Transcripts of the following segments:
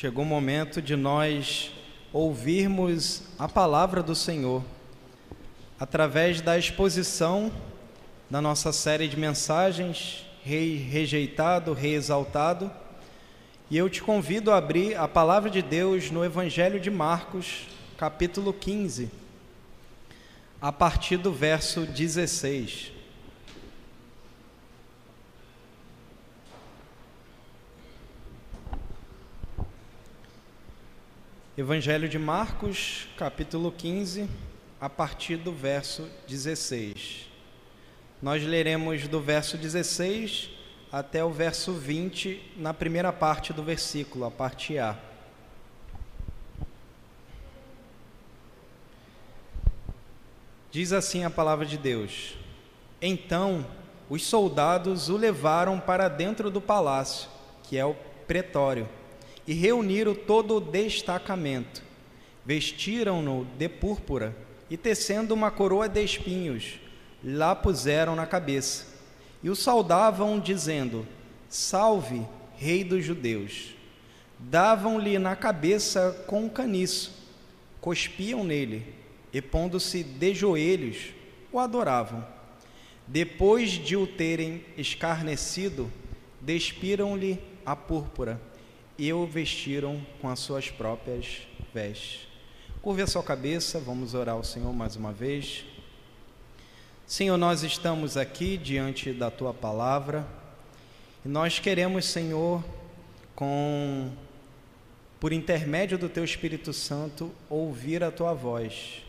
chegou o momento de nós ouvirmos a palavra do Senhor através da exposição da nossa série de mensagens Rei rejeitado, Rei exaltado. E eu te convido a abrir a palavra de Deus no Evangelho de Marcos, capítulo 15, a partir do verso 16. Evangelho de Marcos, capítulo 15, a partir do verso 16. Nós leremos do verso 16 até o verso 20, na primeira parte do versículo, a parte A. Diz assim a palavra de Deus: Então os soldados o levaram para dentro do palácio, que é o pretório e reuniram todo o destacamento. Vestiram-no de púrpura e, tecendo uma coroa de espinhos, lá puseram na cabeça. E o saudavam, dizendo: Salve, Rei dos Judeus. Davam-lhe na cabeça com um caniço, cuspiam nele e, pondo-se de joelhos, o adoravam. Depois de o terem escarnecido, despiram-lhe a púrpura e o vestiram com as suas próprias vestes. Curve a sua cabeça, vamos orar ao Senhor mais uma vez. Senhor, nós estamos aqui diante da tua palavra e nós queremos, Senhor, com por intermédio do teu Espírito Santo, ouvir a tua voz.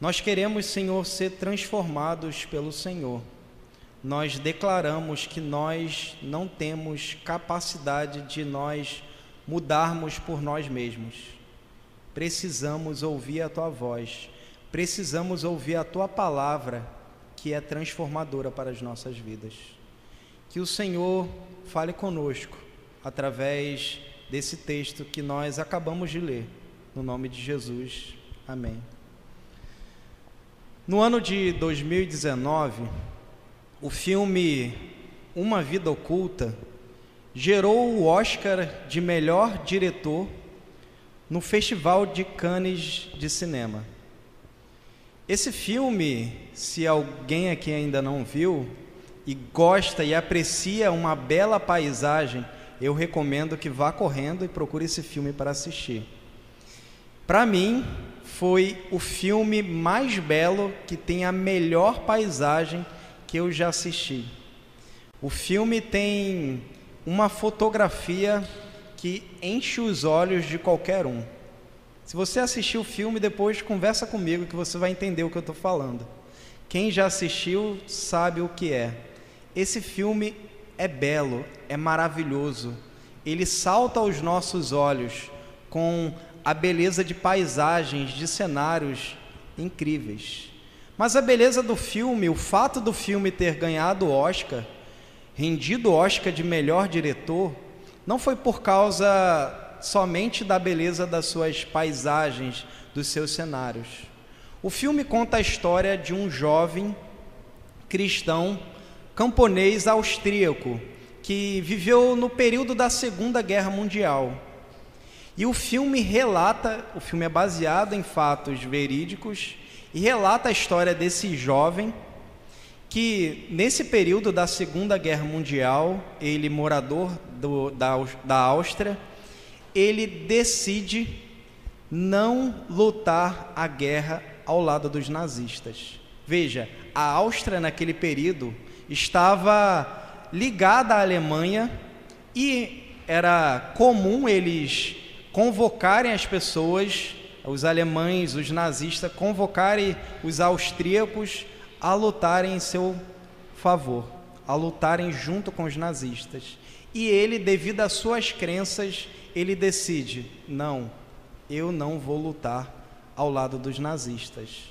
Nós queremos, Senhor, ser transformados pelo Senhor. Nós declaramos que nós não temos capacidade de nós mudarmos por nós mesmos. Precisamos ouvir a tua voz, precisamos ouvir a tua palavra, que é transformadora para as nossas vidas. Que o Senhor fale conosco através desse texto que nós acabamos de ler, no nome de Jesus. Amém. No ano de 2019, o filme Uma Vida Oculta gerou o Oscar de melhor diretor no Festival de Cannes de Cinema. Esse filme, se alguém aqui ainda não viu e gosta e aprecia uma bela paisagem, eu recomendo que vá correndo e procure esse filme para assistir. Para mim, foi o filme mais belo que tem a melhor paisagem que eu já assisti. O filme tem uma fotografia que enche os olhos de qualquer um. Se você assistiu o filme, depois conversa comigo que você vai entender o que eu estou falando. Quem já assistiu sabe o que é. Esse filme é belo, é maravilhoso. Ele salta aos nossos olhos com a beleza de paisagens, de cenários incríveis. Mas a beleza do filme, o fato do filme ter ganhado o Oscar, rendido o Oscar de melhor diretor, não foi por causa somente da beleza das suas paisagens, dos seus cenários. O filme conta a história de um jovem cristão camponês austríaco que viveu no período da Segunda Guerra Mundial. E o filme relata, o filme é baseado em fatos verídicos e relata a história desse jovem que nesse período da Segunda Guerra Mundial, ele morador do, da, da Áustria, ele decide não lutar a guerra ao lado dos nazistas. Veja, a Áustria naquele período estava ligada à Alemanha e era comum eles convocarem as pessoas, os alemães, os nazistas, convocarem os austríacos a lutarem em seu favor, a lutarem junto com os nazistas. E ele, devido às suas crenças, ele decide: não, eu não vou lutar ao lado dos nazistas.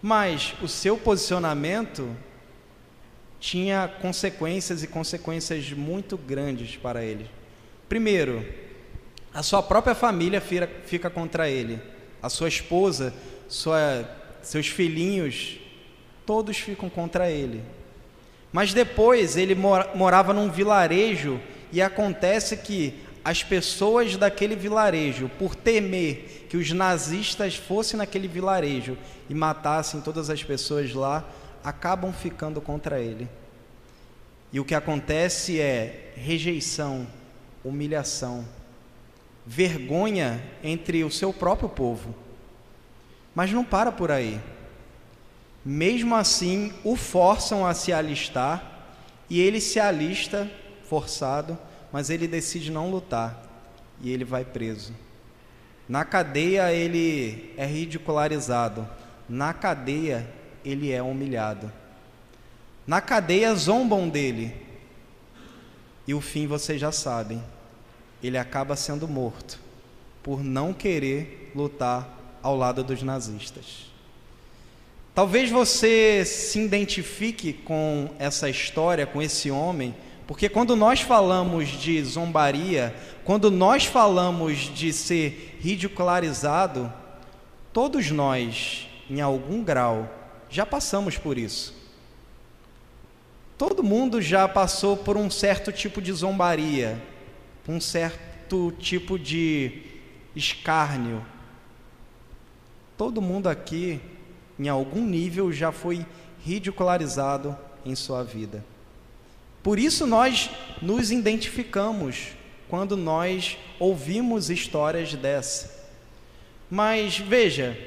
Mas o seu posicionamento tinha consequências e consequências muito grandes para ele. Primeiro, a sua própria família fica contra ele, a sua esposa, sua, seus filhinhos todos ficam contra ele. Mas depois ele morava num vilarejo e acontece que as pessoas daquele vilarejo, por temer que os nazistas fossem naquele vilarejo e matassem todas as pessoas lá, acabam ficando contra ele. E o que acontece é rejeição, humilhação, vergonha entre o seu próprio povo. Mas não para por aí. Mesmo assim, o forçam a se alistar e ele se alista forçado, mas ele decide não lutar e ele vai preso. Na cadeia ele é ridicularizado, na cadeia ele é humilhado. Na cadeia zombam dele. E o fim vocês já sabem. Ele acaba sendo morto por não querer lutar ao lado dos nazistas. Talvez você se identifique com essa história, com esse homem, porque quando nós falamos de zombaria, quando nós falamos de ser ridicularizado, todos nós, em algum grau, já passamos por isso. Todo mundo já passou por um certo tipo de zombaria, um certo tipo de escárnio, Todo mundo aqui, em algum nível, já foi ridicularizado em sua vida. Por isso nós nos identificamos quando nós ouvimos histórias dessa. Mas veja,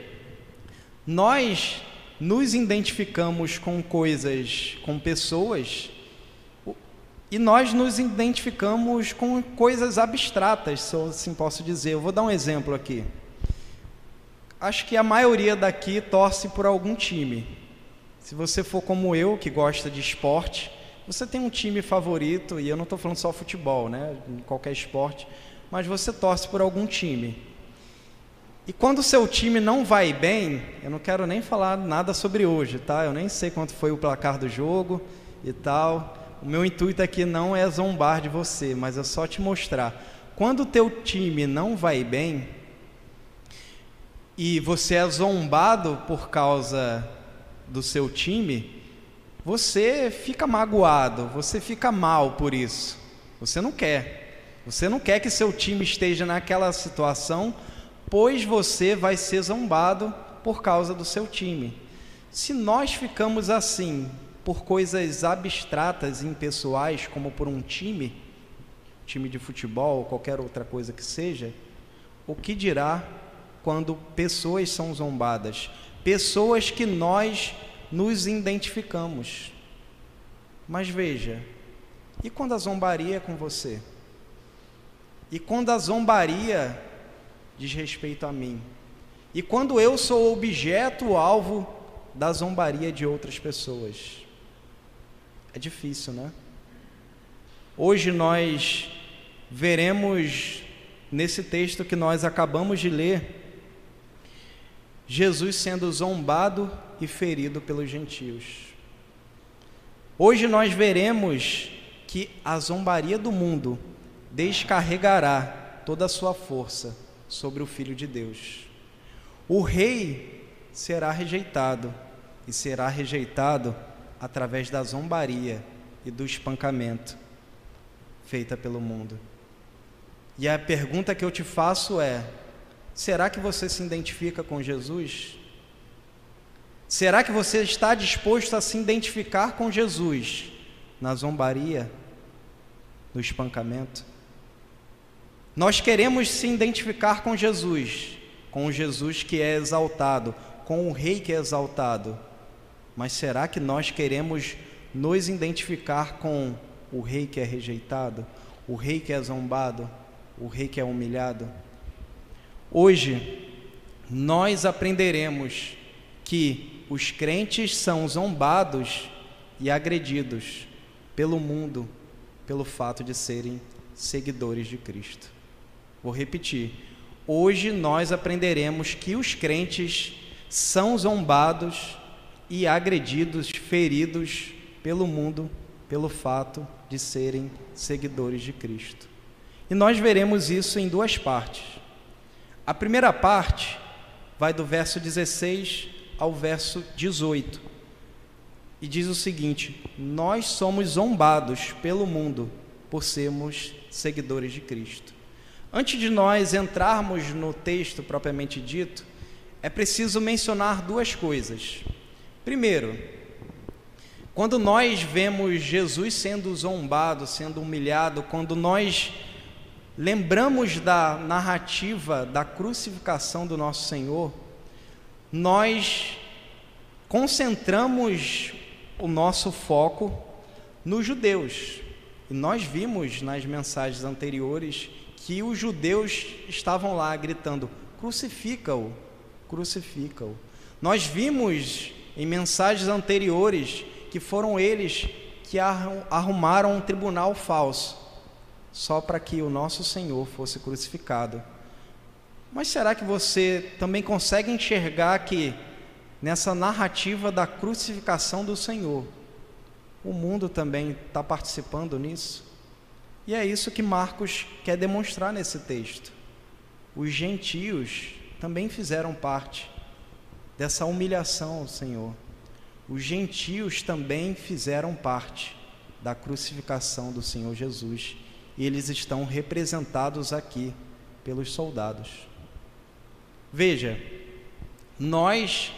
nós nos identificamos com coisas, com pessoas, e nós nos identificamos com coisas abstratas, se assim posso dizer. Eu vou dar um exemplo aqui acho que a maioria daqui torce por algum time. Se você for como eu, que gosta de esporte, você tem um time favorito, e eu não estou falando só futebol, né? Em qualquer esporte, mas você torce por algum time. E quando o seu time não vai bem, eu não quero nem falar nada sobre hoje, tá? Eu nem sei quanto foi o placar do jogo e tal. O meu intuito aqui não é zombar de você, mas é só te mostrar. Quando o teu time não vai bem, e você é zombado por causa do seu time, você fica magoado, você fica mal por isso. Você não quer. Você não quer que seu time esteja naquela situação, pois você vai ser zombado por causa do seu time. Se nós ficamos assim por coisas abstratas e impessoais, como por um time, time de futebol qualquer outra coisa que seja, o que dirá quando pessoas são zombadas, pessoas que nós nos identificamos. Mas veja, e quando a zombaria é com você? E quando a zombaria diz respeito a mim? E quando eu sou objeto, alvo da zombaria de outras pessoas? É difícil, né? Hoje nós veremos nesse texto que nós acabamos de ler Jesus sendo zombado e ferido pelos gentios. Hoje nós veremos que a zombaria do mundo descarregará toda a sua força sobre o Filho de Deus. O rei será rejeitado e será rejeitado através da zombaria e do espancamento feita pelo mundo. E a pergunta que eu te faço é: Será que você se identifica com Jesus? Será que você está disposto a se identificar com Jesus na zombaria, no espancamento? Nós queremos se identificar com Jesus, com o Jesus que é exaltado, com o Rei que é exaltado. Mas será que nós queremos nos identificar com o Rei que é rejeitado, o Rei que é zombado, o Rei que é humilhado? Hoje, nós aprenderemos que os crentes são zombados e agredidos pelo mundo pelo fato de serem seguidores de Cristo. Vou repetir. Hoje nós aprenderemos que os crentes são zombados e agredidos, feridos pelo mundo pelo fato de serem seguidores de Cristo. E nós veremos isso em duas partes. A primeira parte vai do verso 16 ao verso 18 e diz o seguinte: Nós somos zombados pelo mundo por sermos seguidores de Cristo. Antes de nós entrarmos no texto propriamente dito, é preciso mencionar duas coisas. Primeiro, quando nós vemos Jesus sendo zombado, sendo humilhado, quando nós lembramos da narrativa da crucificação do nosso Senhor, nós concentramos o nosso foco nos judeus. E nós vimos nas mensagens anteriores que os judeus estavam lá gritando: crucifica-o, crucifica-o. Nós vimos em mensagens anteriores que foram eles que arrumaram um tribunal falso, só para que o nosso Senhor fosse crucificado. Mas será que você também consegue enxergar que nessa narrativa da crucificação do Senhor, o mundo também está participando nisso. E é isso que Marcos quer demonstrar nesse texto. Os gentios também fizeram parte dessa humilhação ao Senhor. Os gentios também fizeram parte da crucificação do Senhor Jesus. E eles estão representados aqui pelos soldados. Veja, nós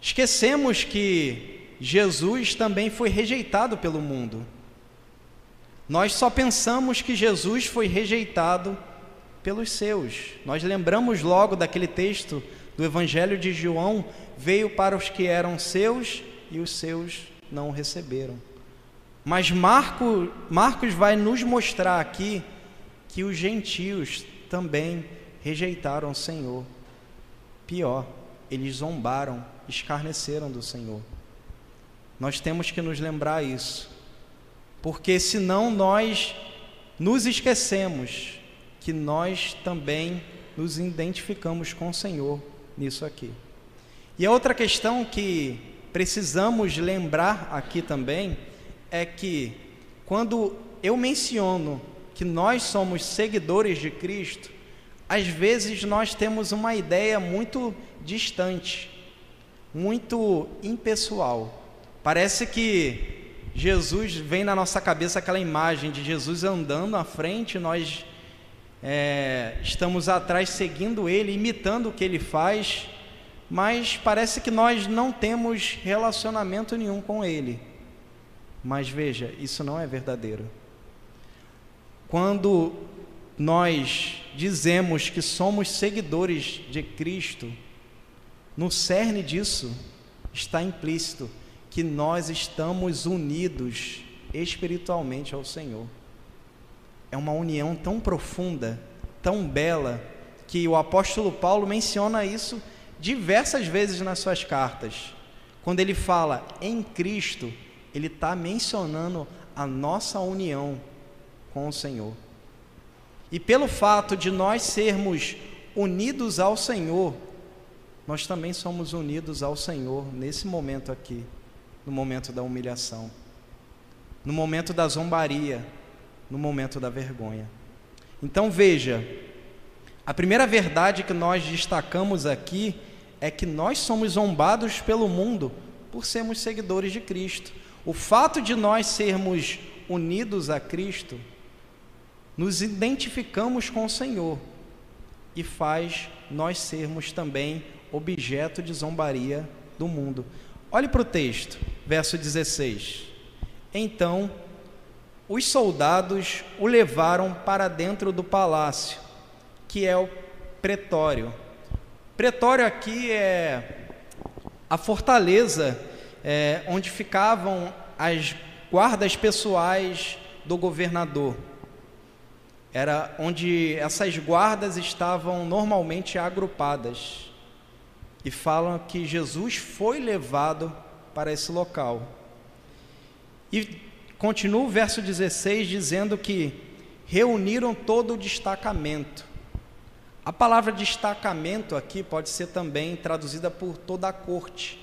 esquecemos que Jesus também foi rejeitado pelo mundo. Nós só pensamos que Jesus foi rejeitado pelos seus. Nós lembramos logo daquele texto do Evangelho de João: veio para os que eram seus e os seus não o receberam. Mas Marco, Marcos vai nos mostrar aqui que os gentios também rejeitaram o Senhor. Pior, eles zombaram, escarneceram do Senhor. Nós temos que nos lembrar isso, porque senão nós nos esquecemos que nós também nos identificamos com o Senhor nisso aqui. E a outra questão que precisamos lembrar aqui também é que quando eu menciono que nós somos seguidores de Cristo, às vezes nós temos uma ideia muito distante, muito impessoal. Parece que Jesus vem na nossa cabeça aquela imagem de Jesus andando à frente, nós é, estamos atrás seguindo ele, imitando o que ele faz, mas parece que nós não temos relacionamento nenhum com ele. Mas veja, isso não é verdadeiro. Quando nós dizemos que somos seguidores de Cristo, no cerne disso está implícito que nós estamos unidos espiritualmente ao Senhor. É uma união tão profunda, tão bela, que o apóstolo Paulo menciona isso diversas vezes nas suas cartas. Quando ele fala em Cristo, ele está mencionando a nossa união com o Senhor. E pelo fato de nós sermos unidos ao Senhor, nós também somos unidos ao Senhor nesse momento aqui no momento da humilhação, no momento da zombaria, no momento da vergonha. Então veja, a primeira verdade que nós destacamos aqui é que nós somos zombados pelo mundo por sermos seguidores de Cristo. O fato de nós sermos unidos a Cristo, nos identificamos com o Senhor e faz nós sermos também objeto de zombaria do mundo. Olhe para o texto, verso 16. Então, os soldados o levaram para dentro do palácio, que é o pretório. Pretório aqui é a fortaleza é, onde ficavam as guardas pessoais do governador. Era onde essas guardas estavam normalmente agrupadas e falam que Jesus foi levado para esse local. E continua o verso 16 dizendo que reuniram todo o destacamento. A palavra destacamento aqui pode ser também traduzida por toda a corte.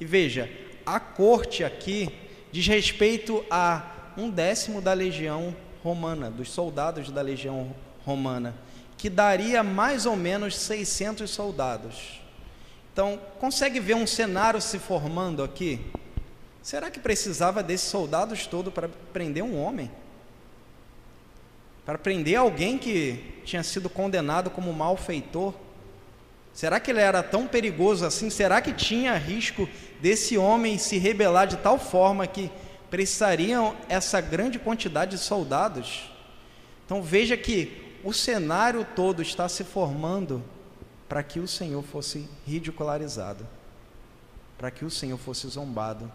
E veja, a corte aqui diz respeito a um décimo da legião romana, dos soldados da legião romana, que daria mais ou menos 600 soldados. Então, consegue ver um cenário se formando aqui? Será que precisava desses soldados todos para prender um homem? para prender alguém que tinha sido condenado como malfeitor? Será que ele era tão perigoso assim? Será que tinha risco desse homem se rebelar de tal forma que precisariam essa grande quantidade de soldados? Então veja que o cenário todo está se formando para que o Senhor fosse ridicularizado, para que o Senhor fosse zombado.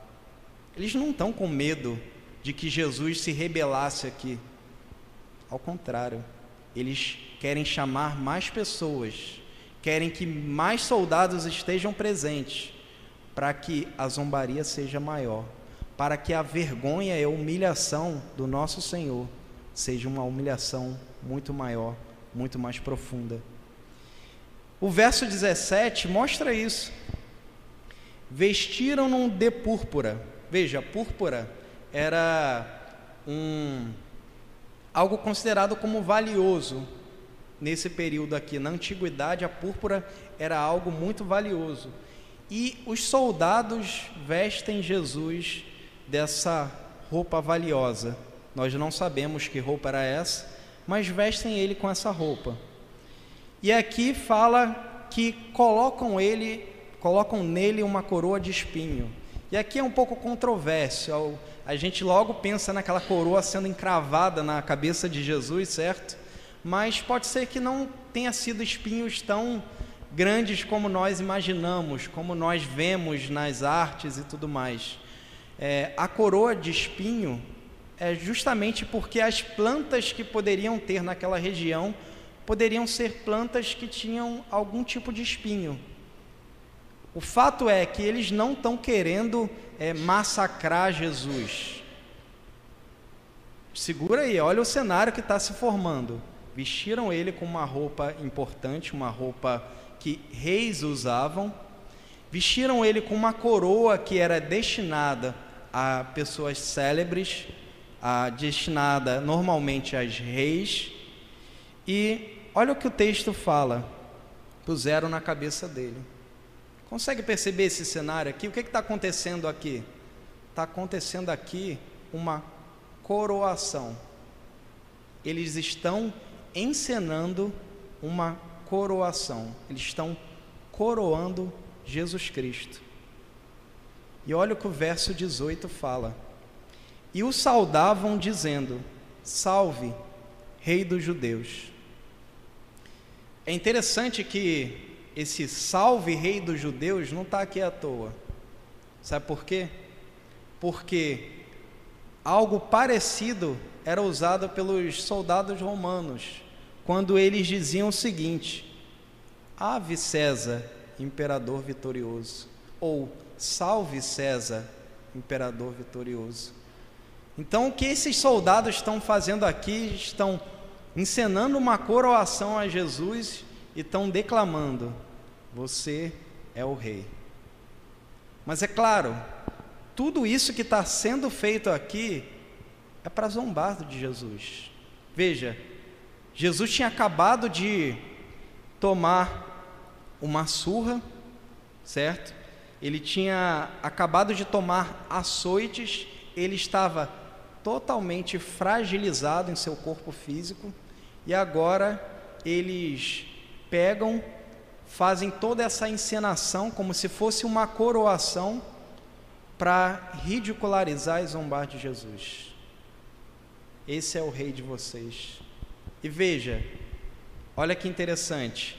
Eles não estão com medo de que Jesus se rebelasse aqui. Ao contrário, eles querem chamar mais pessoas querem que mais soldados estejam presentes para que a zombaria seja maior, para que a vergonha e a humilhação do nosso Senhor seja uma humilhação muito maior, muito mais profunda. O verso 17 mostra isso. Vestiram-no de púrpura. Veja, púrpura era um algo considerado como valioso nesse período aqui. Na antiguidade, a púrpura era algo muito valioso. E os soldados vestem Jesus dessa roupa valiosa. Nós não sabemos que roupa era essa, mas vestem ele com essa roupa. E aqui fala que colocam ele, colocam nele uma coroa de espinho. E aqui é um pouco controverso. A gente logo pensa naquela coroa sendo encravada na cabeça de Jesus, certo? Mas pode ser que não tenha sido espinhos tão grandes como nós imaginamos, como nós vemos nas artes e tudo mais. É, a coroa de espinho é justamente porque as plantas que poderiam ter naquela região poderiam ser plantas que tinham algum tipo de espinho. O fato é que eles não estão querendo é, massacrar Jesus. Segura aí, olha o cenário que está se formando. Vestiram ele com uma roupa importante, uma roupa que reis usavam. Vestiram ele com uma coroa que era destinada a pessoas célebres, a, destinada normalmente aos reis. E olha o que o texto fala: puseram na cabeça dele. Consegue perceber esse cenário aqui? O que está acontecendo aqui? Está acontecendo aqui uma coroação. Eles estão encenando uma coroação. Eles estão coroando Jesus Cristo. E olha o que o verso 18 fala. E o saudavam dizendo: Salve, Rei dos Judeus. É interessante que esse salve, Rei dos Judeus, não está aqui à toa. Sabe por quê? Porque algo parecido era usado pelos soldados romanos quando eles diziam o seguinte: Ave César, imperador vitorioso, ou Salve César, imperador vitorioso. Então, o que esses soldados estão fazendo aqui? Estão encenando uma coroação a Jesus e estão declamando: Você é o Rei. Mas é claro, tudo isso que está sendo feito aqui é para zombar de Jesus. Veja, Jesus tinha acabado de tomar uma surra, certo? Ele tinha acabado de tomar açoites, ele estava totalmente fragilizado em seu corpo físico, e agora eles pegam, fazem toda essa encenação como se fosse uma coroação para ridicularizar e zombar de Jesus. Esse é o rei de vocês. E veja, olha que interessante.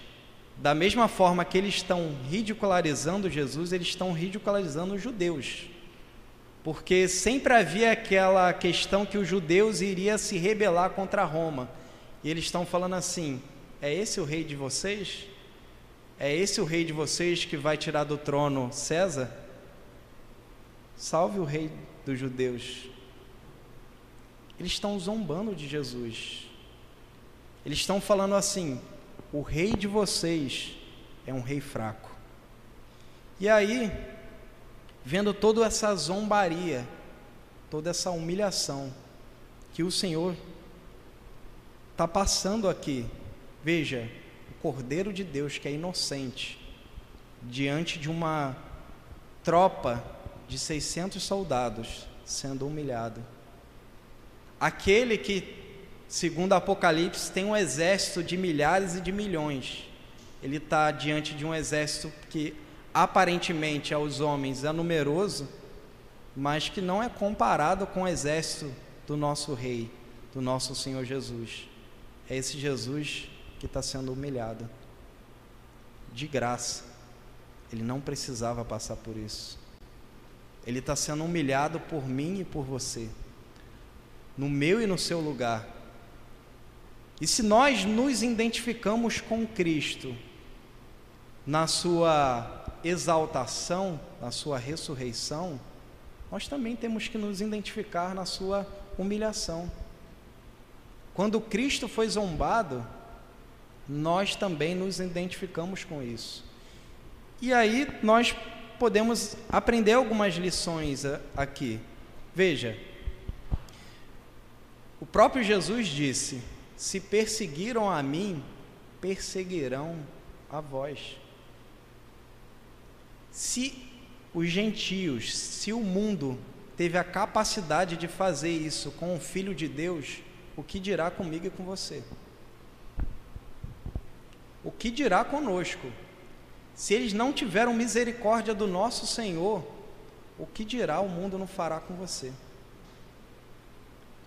Da mesma forma que eles estão ridicularizando Jesus, eles estão ridicularizando os judeus. Porque sempre havia aquela questão que os judeus iriam se rebelar contra Roma. E eles estão falando assim: é esse o rei de vocês? É esse o rei de vocês que vai tirar do trono César? Salve o rei dos judeus. Eles estão zombando de Jesus. Eles estão falando assim: o rei de vocês é um rei fraco. E aí, vendo toda essa zombaria, toda essa humilhação que o Senhor está passando aqui, veja, o Cordeiro de Deus que é inocente, diante de uma tropa de 600 soldados sendo humilhado. Aquele que segundo Apocalipse, tem um exército de milhares e de milhões. Ele está diante de um exército que aparentemente aos homens é numeroso, mas que não é comparado com o exército do nosso Rei, do nosso Senhor Jesus. É esse Jesus que está sendo humilhado, de graça. Ele não precisava passar por isso. Ele está sendo humilhado por mim e por você, no meu e no seu lugar. E se nós nos identificamos com Cristo na sua exaltação, na sua ressurreição, nós também temos que nos identificar na sua humilhação. Quando Cristo foi zombado, nós também nos identificamos com isso. E aí nós podemos aprender algumas lições aqui. Veja, o próprio Jesus disse: Se perseguiram a mim, perseguirão a vós. Se os gentios, se o mundo teve a capacidade de fazer isso com o Filho de Deus, o que dirá comigo e com você? O que dirá conosco? Se eles não tiveram misericórdia do nosso Senhor, o que dirá o mundo não fará com você?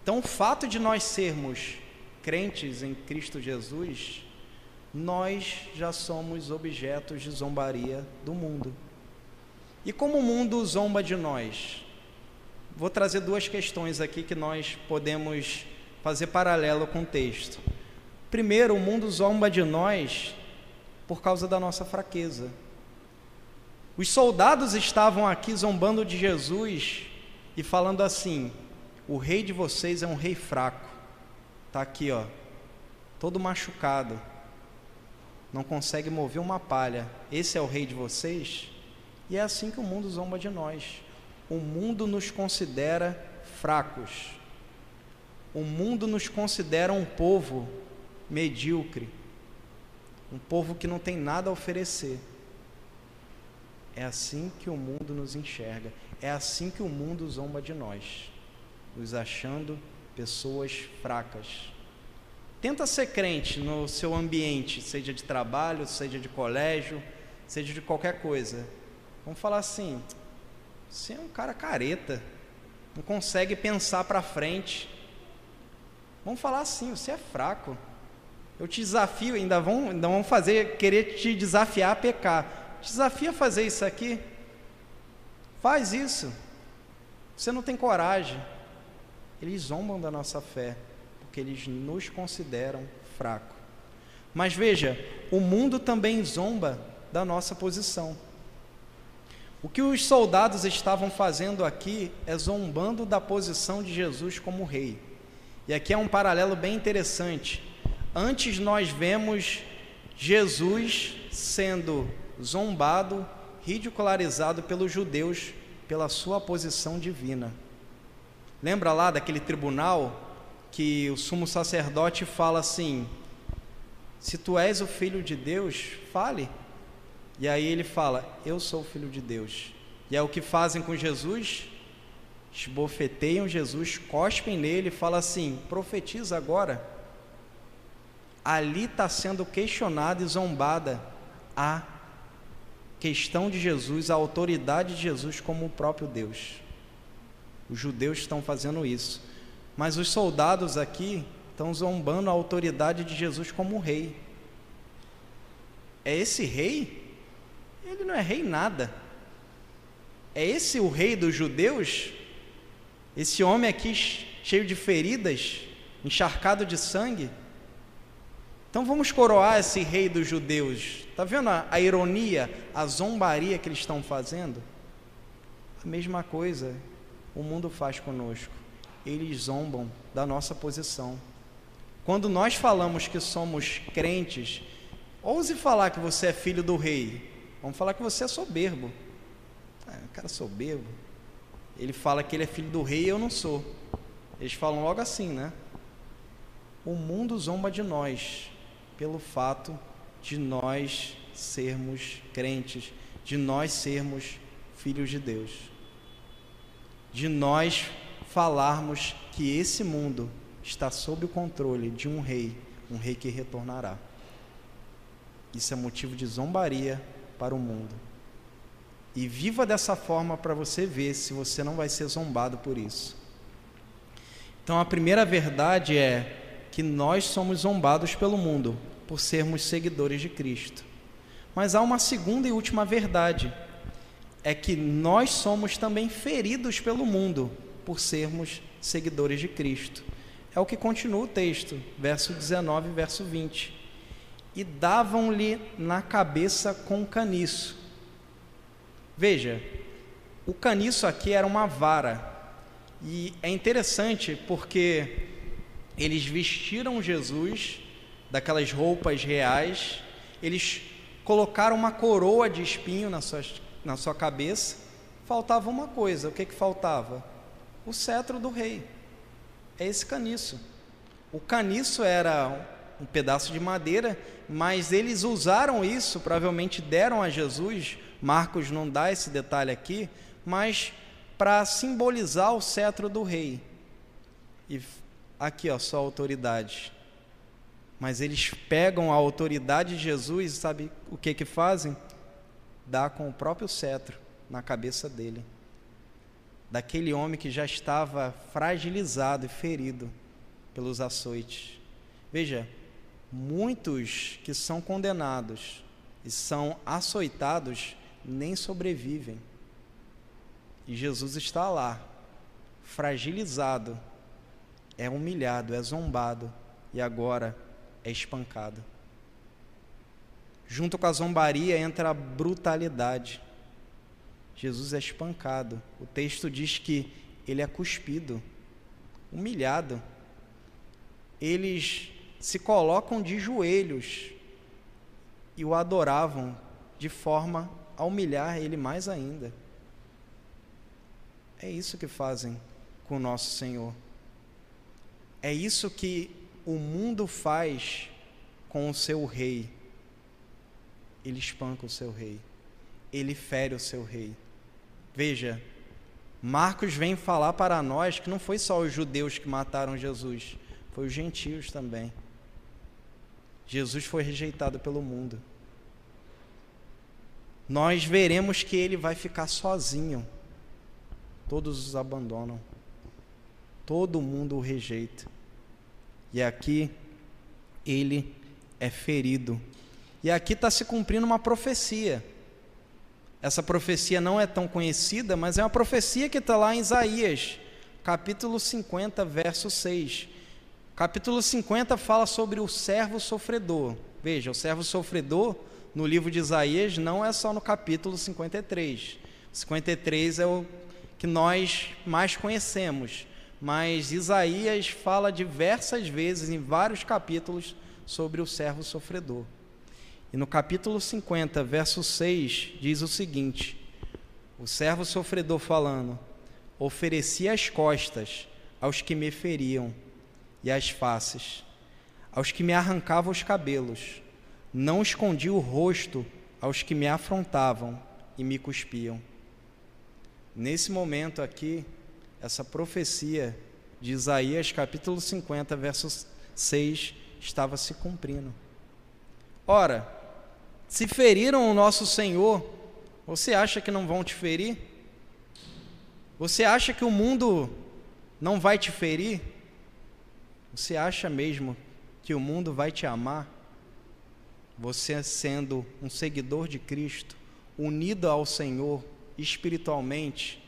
Então, o fato de nós sermos crentes em Cristo Jesus, nós já somos objetos de zombaria do mundo. E como o mundo zomba de nós? Vou trazer duas questões aqui que nós podemos fazer paralelo com o texto. Primeiro, o mundo zomba de nós por causa da nossa fraqueza. Os soldados estavam aqui zombando de Jesus e falando assim: o rei de vocês é um rei fraco. Está aqui, ó, todo machucado, não consegue mover uma palha. Esse é o rei de vocês? E é assim que o mundo zomba de nós. O mundo nos considera fracos. O mundo nos considera um povo medíocre um povo que não tem nada a oferecer. É assim que o mundo nos enxerga, é assim que o mundo zomba de nós, nos achando pessoas fracas. Tenta ser crente no seu ambiente, seja de trabalho, seja de colégio, seja de qualquer coisa. Vamos falar assim: você é um cara careta, não consegue pensar para frente. Vamos falar assim: você é fraco. Eu te desafio, ainda vão, ainda vão fazer, querer te desafiar a pecar. Desafia a fazer isso aqui. Faz isso. Você não tem coragem. Eles zombam da nossa fé, porque eles nos consideram fraco. Mas veja, o mundo também zomba da nossa posição. O que os soldados estavam fazendo aqui é zombando da posição de Jesus como rei. E aqui é um paralelo bem interessante. Antes nós vemos Jesus sendo zombado, ridicularizado pelos judeus pela sua posição divina. Lembra lá daquele tribunal que o sumo sacerdote fala assim: Se tu és o filho de Deus, fale. E aí ele fala: Eu sou o filho de Deus. E é o que fazem com Jesus? Esbofeteiam Jesus, cospem nele e falam assim: Profetiza agora ali está sendo questionada e zombada a questão de Jesus, a autoridade de Jesus como o próprio Deus. Os judeus estão fazendo isso, mas os soldados aqui estão zombando a autoridade de Jesus como rei. É esse rei? Ele não é rei nada. É esse o rei dos judeus? Esse homem aqui cheio de feridas, encharcado de sangue? Então vamos coroar esse rei dos judeus. Está vendo a, a, ironia, a zombaria que eles estão fazendo? A mesma coisa o mundo faz conosco. Eles zombam da nossa posição. Quando nós falamos que somos crentes, ouse falar que você é filho do rei. Vamos falar que você é soberbo. Ah, cara soberbo. Ele fala que ele é filho do rei e eu não sou. Eles falam logo assim, né? O mundo zomba de nós pelo fato de nós sermos crentes, de nós sermos filhos de Deus, de nós falarmos que esse mundo está sob o controle de um rei, um rei que retornará. Isso é motivo de zombaria para o mundo. E viva dessa forma para você ver se você não vai ser zombado por isso. Então a primeira verdade é que nós somos zombados pelo mundo por sermos seguidores de Cristo. Mas há uma segunda e última verdade, é que nós somos também feridos pelo mundo por sermos seguidores de Cristo. É o que continua o texto, verso 19 e verso 20. E davam-lhe na cabeça com caniço. Veja, o caniço aqui era uma vara. E é interessante porque eles vestiram Jesus daquelas roupas reais, eles colocaram uma coroa de espinho na sua, na sua cabeça. Faltava uma coisa: o que, que faltava? O cetro do rei. É esse caniço. O caniço era um pedaço de madeira, mas eles usaram isso, provavelmente deram a Jesus. Marcos não dá esse detalhe aqui, mas para simbolizar o cetro do rei. E aqui, ó, só autoridade. Mas eles pegam a autoridade de Jesus sabe o que que fazem? Dá com o próprio cetro na cabeça dele. Daquele homem que já estava fragilizado e ferido pelos açoites. Veja, muitos que são condenados e são açoitados nem sobrevivem. E Jesus está lá, fragilizado, é humilhado, é zombado e agora é espancado. Junto com a zombaria entra a brutalidade. Jesus é espancado. O texto diz que ele é cuspido, humilhado. Eles se colocam de joelhos e o adoravam de forma a humilhar ele mais ainda. É isso que fazem com o nosso Senhor. É isso que o mundo faz com o seu rei. Ele espanca o seu rei. Ele fere o seu rei. Veja, Marcos vem falar para nós que não foi só os judeus que mataram Jesus, foi os gentios também. Jesus foi rejeitado pelo mundo. Nós veremos que ele vai ficar sozinho. Todos os abandonam. Todo mundo o rejeita. E aqui ele é ferido. E aqui está se cumprindo uma profecia. Essa profecia não é tão conhecida, mas é uma profecia que está lá em Isaías, capítulo 50, verso 6. Capítulo 50 fala sobre o servo sofredor. Veja, o servo sofredor no livro de Isaías não é só no capítulo 53. 53 é o que nós mais conhecemos mas Isaías fala diversas vezes, em vários capítulos, sobre o servo sofredor. E no capítulo 50, verso 6, diz o seguinte: O servo sofredor falando: Ofereci as costas aos que me feriam, e as faces, aos que me arrancavam os cabelos. Não escondi o rosto aos que me afrontavam e me cuspiam. Nesse momento aqui, essa profecia de Isaías capítulo 50, verso 6, estava se cumprindo. Ora, se feriram o nosso Senhor, você acha que não vão te ferir? Você acha que o mundo não vai te ferir? Você acha mesmo que o mundo vai te amar? Você sendo um seguidor de Cristo, unido ao Senhor espiritualmente,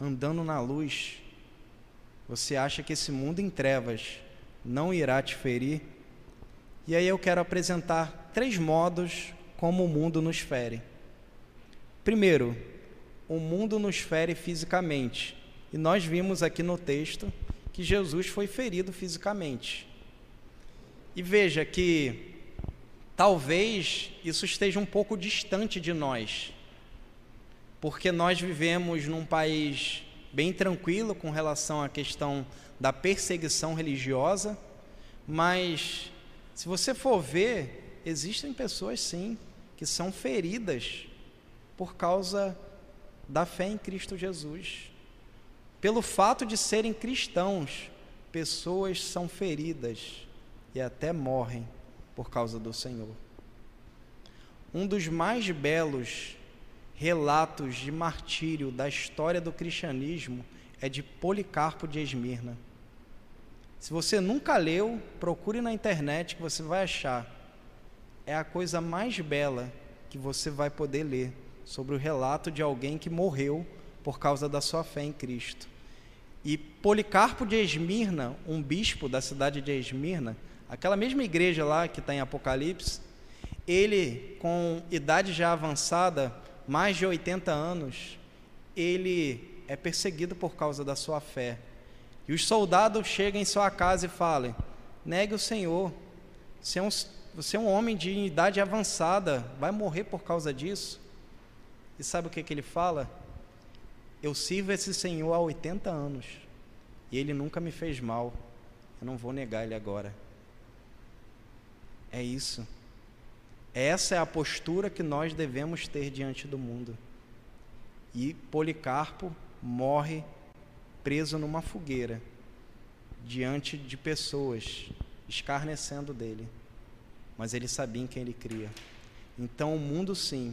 andando na luz, você acha que esse mundo em trevas não irá te ferir? E aí eu quero apresentar três modos como o mundo nos fere. Primeiro, o mundo nos fere fisicamente. E nós vimos aqui no texto que Jesus foi ferido fisicamente. E veja que talvez isso esteja um pouco distante de nós porque nós vivemos num país bem tranquilo com relação à questão da perseguição religiosa, mas se você for ver, existem pessoas sim que são feridas por causa da fé em Cristo Jesus. Pelo fato de serem cristãos, pessoas são feridas e até morrem por causa do Senhor. Um dos mais belos relatos de martírio da história do cristianismo é de Policarpo de Esmirna. Se você nunca leu, procure na internet que você vai achar. É a coisa mais bela que você vai poder ler sobre o relato de alguém que morreu por causa da sua fé em Cristo. E Policarpo de Esmirna, um bispo da cidade de Esmirna, aquela mesma igreja lá que está em Apocalipse, ele, com idade já avançada, mais de 80 anos, ele é perseguido por causa da sua fé. E os soldados chegam em sua casa e falam: negue o Senhor, você é, um, você é um homem de idade avançada, vai morrer por causa disso. E sabe o que, que ele fala? Eu sirvo esse Senhor há 80 anos e ele nunca me fez mal, eu não vou negar ele agora. É isso. Essa é a postura que nós devemos ter diante do mundo. E Policarpo morre preso numa fogueira, diante de pessoas escarnecendo dele. Mas ele sabia em quem ele cria. Então o mundo, sim,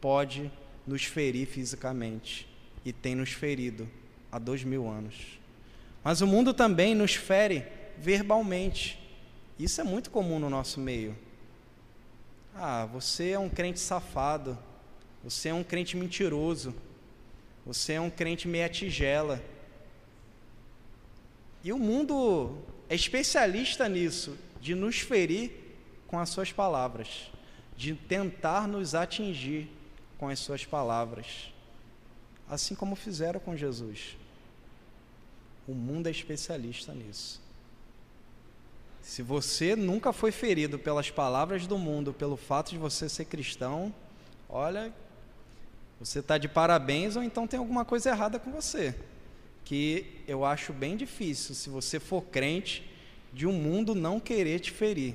pode nos ferir fisicamente e tem nos ferido há dois mil anos. Mas o mundo também nos fere verbalmente. Isso é muito comum no nosso meio. Ah, você é um crente safado. Você é um crente mentiroso. Você é um crente meia tigela. E o mundo é especialista nisso, de nos ferir com as suas palavras, de tentar nos atingir com as suas palavras, assim como fizeram com Jesus. O mundo é especialista nisso. Se você nunca foi ferido pelas palavras do mundo, pelo fato de você ser cristão, olha, você está de parabéns ou então tem alguma coisa errada com você. Que eu acho bem difícil, se você for crente, de um mundo não querer te ferir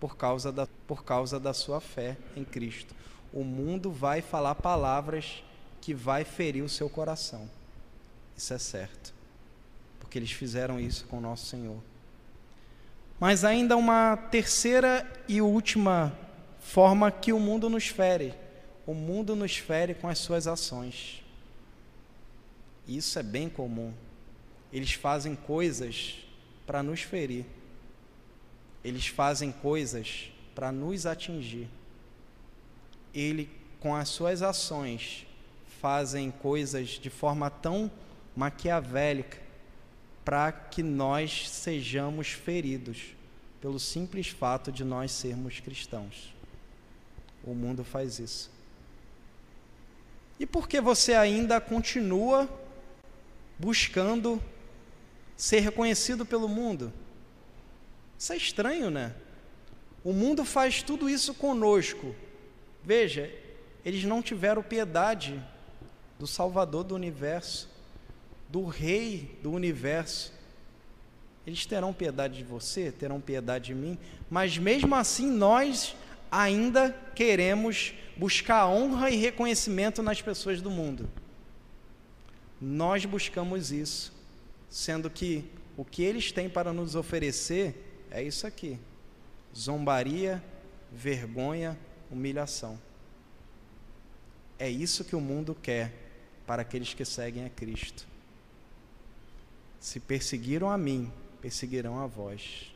por causa da, por causa da sua fé em Cristo. O mundo vai falar palavras que vai ferir o seu coração. Isso é certo. Porque eles fizeram isso com o nosso Senhor. Mas ainda uma terceira e última forma que o mundo nos fere. O mundo nos fere com as suas ações. Isso é bem comum. Eles fazem coisas para nos ferir. Eles fazem coisas para nos atingir. Ele, com as suas ações, fazem coisas de forma tão maquiavélica para que nós sejamos feridos pelo simples fato de nós sermos cristãos. O mundo faz isso. E por que você ainda continua buscando ser reconhecido pelo mundo? Isso é estranho, né? O mundo faz tudo isso conosco. Veja, eles não tiveram piedade do Salvador do universo do Rei do universo. Eles terão piedade de você, terão piedade de mim, mas mesmo assim nós ainda queremos buscar honra e reconhecimento nas pessoas do mundo. Nós buscamos isso, sendo que o que eles têm para nos oferecer é isso aqui: zombaria, vergonha, humilhação. É isso que o mundo quer para aqueles que seguem a Cristo. Se perseguiram a mim, perseguirão a vós.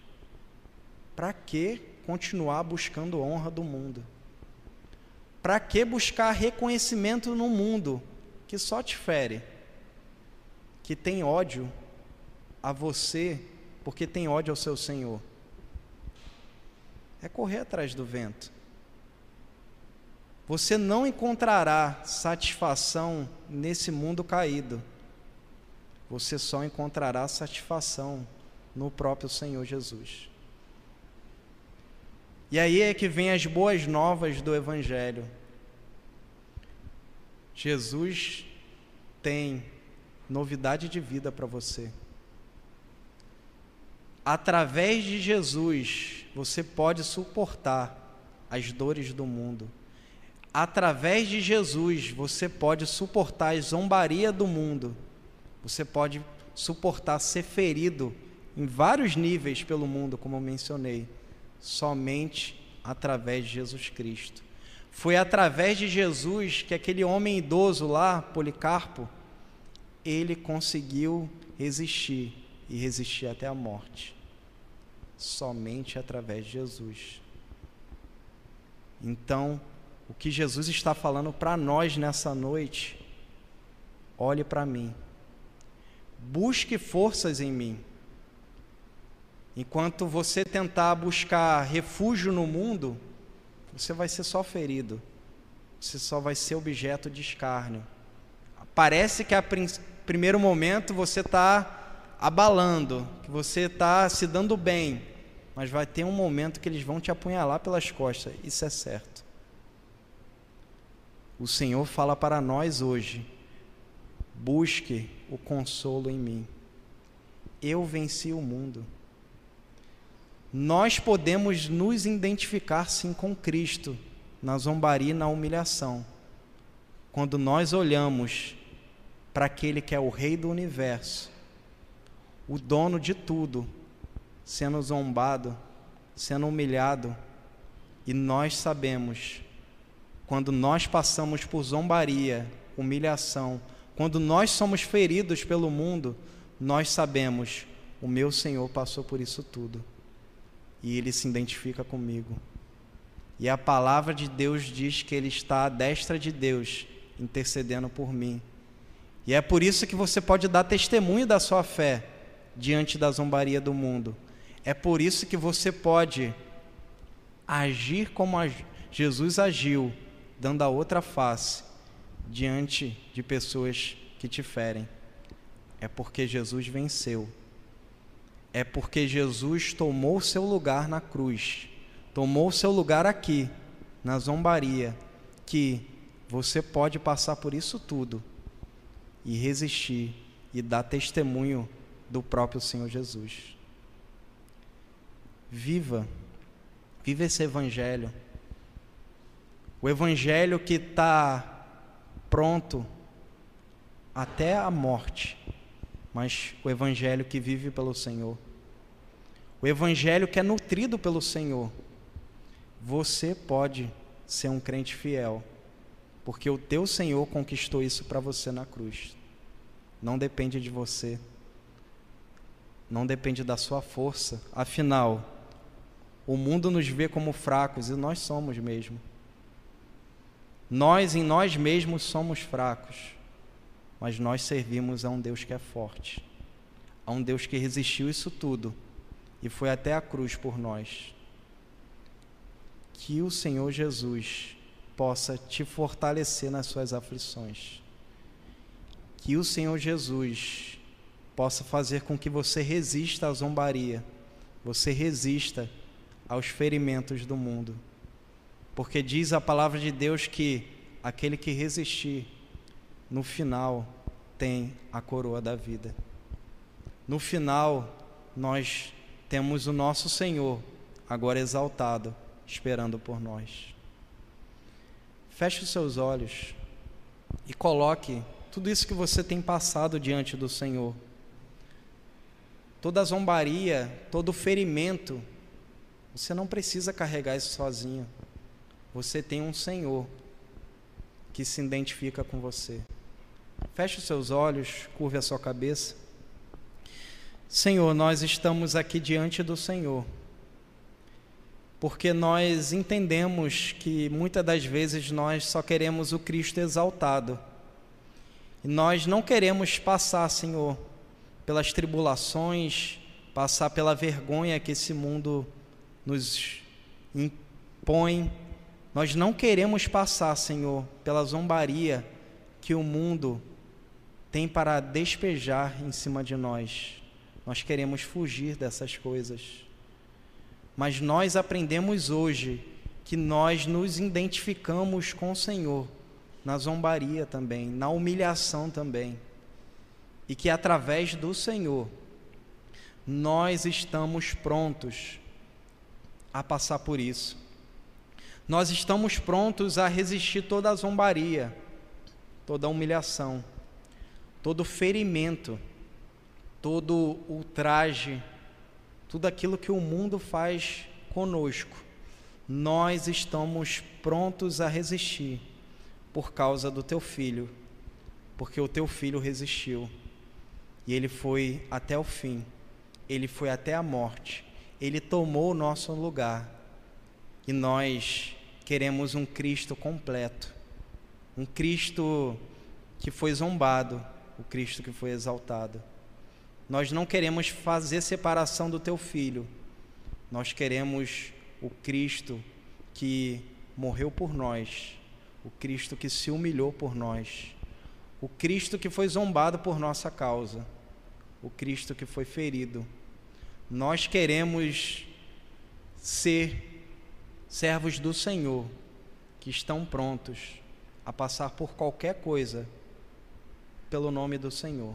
Para que continuar buscando honra do mundo? Para que buscar reconhecimento no mundo que só te fere, que tem ódio a você porque tem ódio ao seu Senhor? É correr atrás do vento. Você não encontrará satisfação nesse mundo caído você só encontrará satisfação no próprio Senhor Jesus. E aí é que vem as boas novas do Evangelho. Jesus tem novidade de vida para você. Através de Jesus, você pode suportar as dores do mundo. Através de Jesus, você pode suportar a zombaria do mundo você pode suportar ser ferido em vários níveis pelo mundo, como eu mencionei, somente através de Jesus Cristo. Foi através de Jesus que aquele homem idoso lá, Policarpo, ele conseguiu resistir e resistir até a morte. Somente através de Jesus. Então, o que Jesus está falando para nós nessa noite, olhe para mim. Busque forças em mim. Enquanto você tentar buscar refúgio no mundo, você vai ser só ferido. Você só vai ser objeto de escárnio. Parece que a primeiro momento você está abalando, que você está se dando bem, mas vai ter um momento que eles vão te apunhalar pelas costas. Isso é certo. O Senhor fala para nós hoje: busque o consolo em mim. Eu venci o mundo. Nós podemos nos identificar sim com Cristo na zombaria e na humilhação. Quando nós olhamos para aquele que é o Rei do universo, o dono de tudo, sendo zombado, sendo humilhado, e nós sabemos, quando nós passamos por zombaria, humilhação, quando nós somos feridos pelo mundo, nós sabemos, o meu Senhor passou por isso tudo. E ele se identifica comigo. E a palavra de Deus diz que ele está à destra de Deus, intercedendo por mim. E é por isso que você pode dar testemunho da sua fé diante da zombaria do mundo. É por isso que você pode agir como Jesus agiu, dando a outra face diante de pessoas que te ferem. É porque Jesus venceu. É porque Jesus tomou seu lugar na cruz, tomou seu lugar aqui, na zombaria, que você pode passar por isso tudo e resistir e dar testemunho do próprio Senhor Jesus. Viva, viva esse Evangelho. O Evangelho que está pronto até a morte, mas o Evangelho que vive pelo Senhor. O Evangelho que é nutrido pelo Senhor. Você pode ser um crente fiel, porque o teu Senhor conquistou isso para você na cruz. Não depende de você, não depende da sua força. Afinal, o mundo nos vê como fracos e nós somos mesmo. Nós em nós mesmos somos fracos, mas nós servimos a um Deus que é forte, a um Deus que resistiu isso tudo e foi até a cruz por nós. Que o Senhor Jesus possa te fortalecer nas suas aflições. Que o Senhor Jesus possa fazer com que você resista à zombaria, você resista aos ferimentos do mundo porque diz a palavra de Deus que aquele que resistir, no final, tem a coroa da vida. No final, nós temos o nosso Senhor, agora exaltado, esperando por nós. Feche os seus olhos e coloque tudo isso que você tem passado diante do Senhor. Toda zombaria, todo ferimento, você não precisa carregar isso sozinho. Você tem um Senhor que se identifica com você. Feche os seus olhos, curve a sua cabeça. Senhor, nós estamos aqui diante do Senhor, porque nós entendemos que muitas das vezes nós só queremos o Cristo exaltado. E nós não queremos passar, Senhor, pelas tribulações, passar pela vergonha que esse mundo nos impõe nós não queremos passar, Senhor, pela zombaria que o mundo tem para despejar em cima de nós. Nós queremos fugir dessas coisas. Mas nós aprendemos hoje que nós nos identificamos com o Senhor na zombaria também, na humilhação também. E que através do Senhor nós estamos prontos a passar por isso nós estamos prontos a resistir toda a zombaria, toda a humilhação, todo o ferimento, todo o ultraje, tudo aquilo que o mundo faz conosco, nós estamos prontos a resistir por causa do teu filho, porque o teu filho resistiu. E ele foi até o fim, ele foi até a morte, ele tomou o nosso lugar. E nós queremos um Cristo completo, um Cristo que foi zombado, o Cristo que foi exaltado. Nós não queremos fazer separação do teu filho, nós queremos o Cristo que morreu por nós, o Cristo que se humilhou por nós, o Cristo que foi zombado por nossa causa, o Cristo que foi ferido. Nós queremos ser servos do Senhor, que estão prontos a passar por qualquer coisa pelo nome do Senhor.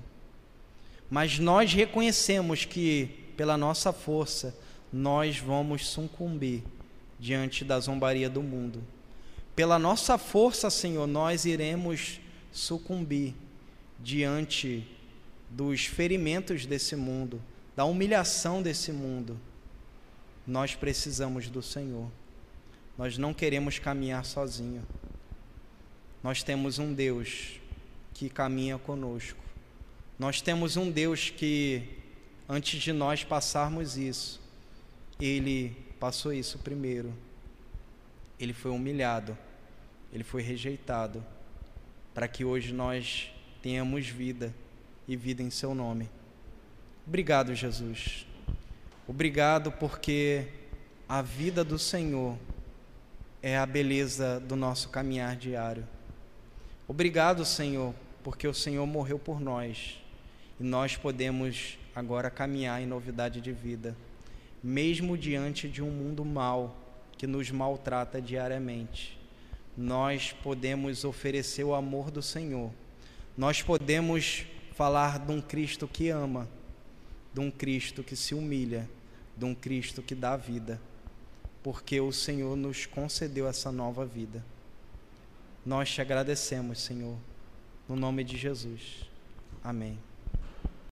Mas nós reconhecemos que, pela nossa força, nós vamos sucumbir diante da zombaria do mundo. Pela nossa força, Senhor, nós iremos sucumbir diante dos ferimentos desse mundo, da humilhação desse mundo. Nós precisamos do Senhor. Nós não queremos caminhar sozinho. Nós temos um Deus que caminha conosco. Nós temos um Deus que, antes de nós passarmos isso, Ele passou isso primeiro. Ele foi humilhado, ele foi rejeitado, para que hoje nós tenhamos vida e vida em Seu nome. Obrigado, Jesus. Obrigado porque a vida do Senhor é a beleza do nosso caminhar diário. Obrigado, Senhor, porque o Senhor morreu por nós e nós podemos agora caminhar em novidade de vida, mesmo diante de um mundo mau que nos maltrata diariamente. Nós podemos oferecer o amor do Senhor, nós podemos falar de um Cristo que ama, de um Cristo que se humilha, de um Cristo que dá vida, porque o Senhor nos concedeu essa nova vida. Nós te agradecemos, Senhor, no nome de Jesus. Amém.